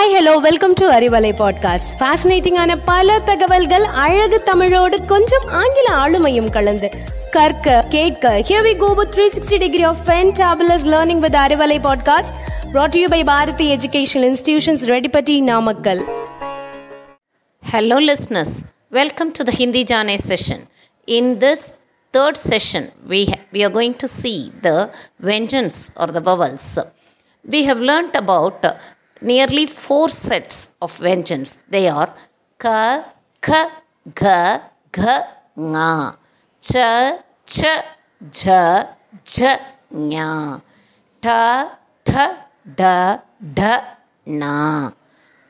Hi hello welcome to Arivalai podcast ஃபேசினேட்டிங்கான பல தகவல்கள் அழகு தமிழோடு கொஞ்சம் ஆங்கில ஆளுமையும் கலந்து கற்க கேட்க here we go with 360 degree of fantabulous learning with Arivalai podcast brought to you by Bharathi educational institutions Reddipatti Namakkal hello listeners welcome to the Hindi Jaane session in this third session we ha- we are going to see the vyanjan or the vowels we have learnt about nearly four sets of vyanjan. They are ka, ka, ga, ga, nga, cha, cha, jha, jha, nya, ta, tha, da, da, na,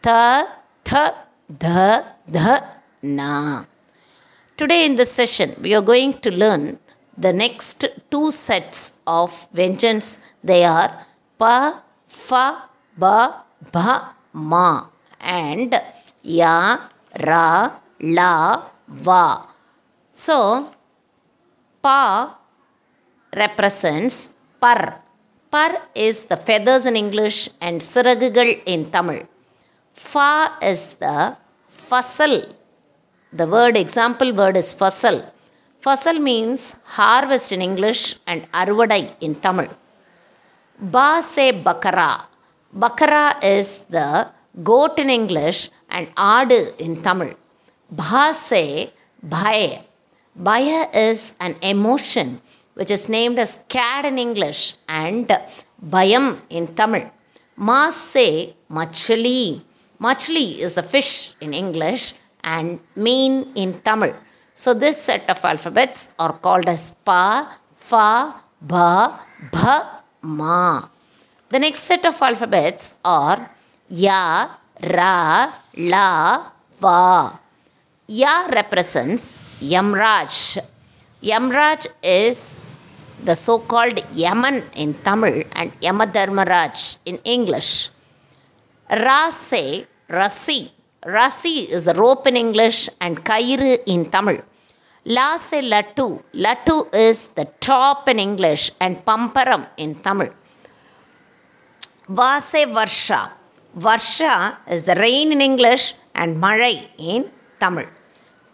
ta, tha, da, dha, na. Today in this session, we are going to learn the next two sets of vyanjan. They are pa, fa, ba, bha, ma, and ya, ra, la, va. So, pa represents par. Par is the feathers in English and siragugal in Tamil. Fa is the fasal. The word example word is fasal. Fasal means harvest in English and arvadai in Tamil. Ba say bakara. Bakara is the goat in English and adu in Tamil. Bha say bhaya. Is an emotion which is named as cad in English and bayam in Tamil. Ma say machali. Machli is the fish in English and mean in Tamil. So this set of alphabets are called as pa, fa, ba, bha, ma. The next set of alphabets are ya, ra, la, va. Ya represents Yamraj. Yamraj is the so called Yaman in Tamil and Yamadharmaraj in English. Ra say Rasi. Rasi is a rope in English and Kairu in Tamil. La say Latu. Latu is the top in English and Pamparam in Tamil. Va say Varsha. Varsha is the rain in English and Malai in Tamil.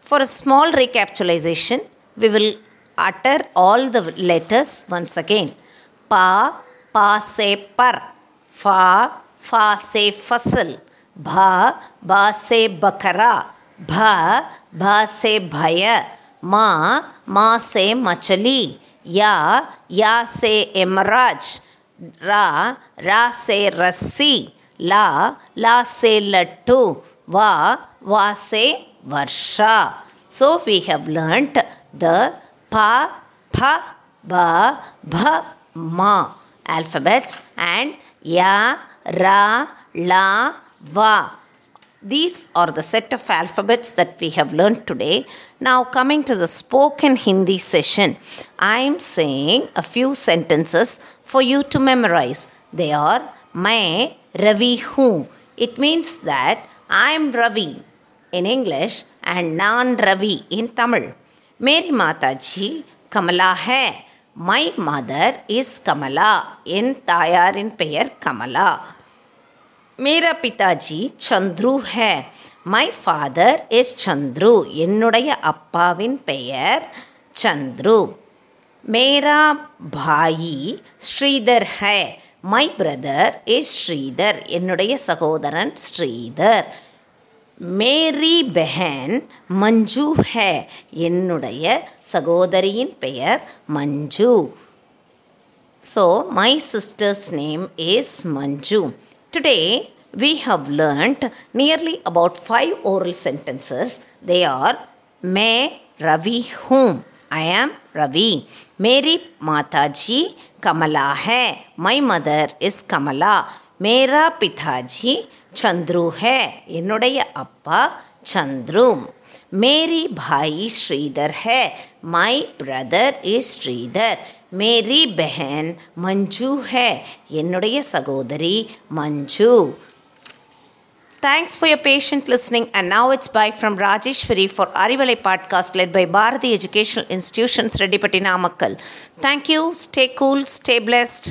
For a small recapitulation, we will utter all the letters once again. Pa, pa say par. Fa, fa say fasal. Bha, ba say bakara. Bha, ba say bhaya. Ma, ma say machali. Ya, ya say Yamraj. Ra, ra say rassi. La, la say lattu. Va, va say varsha. So we have learnt the pa, pa, ba, bha, ma alphabets and ya, ra, la, va. These are the set of alphabets that we have learned today. Now, coming to the spoken Hindi session, I am saying a few sentences for you to memorize. They are Main Ravi Hu. It means that I am Ravi in English and Nan Ravi in Tamil. Meri Mataji Kamala hai. My mother is Kamala in Tayarin Payar Kamala. மேரா பிதாஜி சந்துரு ஹே my father is Chandru என்னுடைய அப்பாவின் பெயர் சந்துரு மேரா பாயி ஸ்ரீதர் ஹே my brother is Sridhar என்னுடைய சகோதரன் ஸ்ரீதர் மேரி பெஹன் மஞ்சு ஹே என்னுடைய சகோதரியின் பெயர் Manju so my sister's name is Manju Today we have learnt nearly about five oral sentences. They are मैं रवि हूँ I am Ravi. मेरी माताजी कमला है My mother is कमला मेरा पिताजी चंद्रू है என்னுடைய அப்பா சந்துரு मेरी भाई श्रीधर है My brother is श्रीधर मेरी बहन मंजू है என்னுடைய சகோதரி மஞ்சு Thanks for your patient listening. And now it's bye from Rajeshwari for Arivalai podcast led by Bharati Educational Institutions, Redipati Namakkal. Thank you. Stay cool. Stay blessed.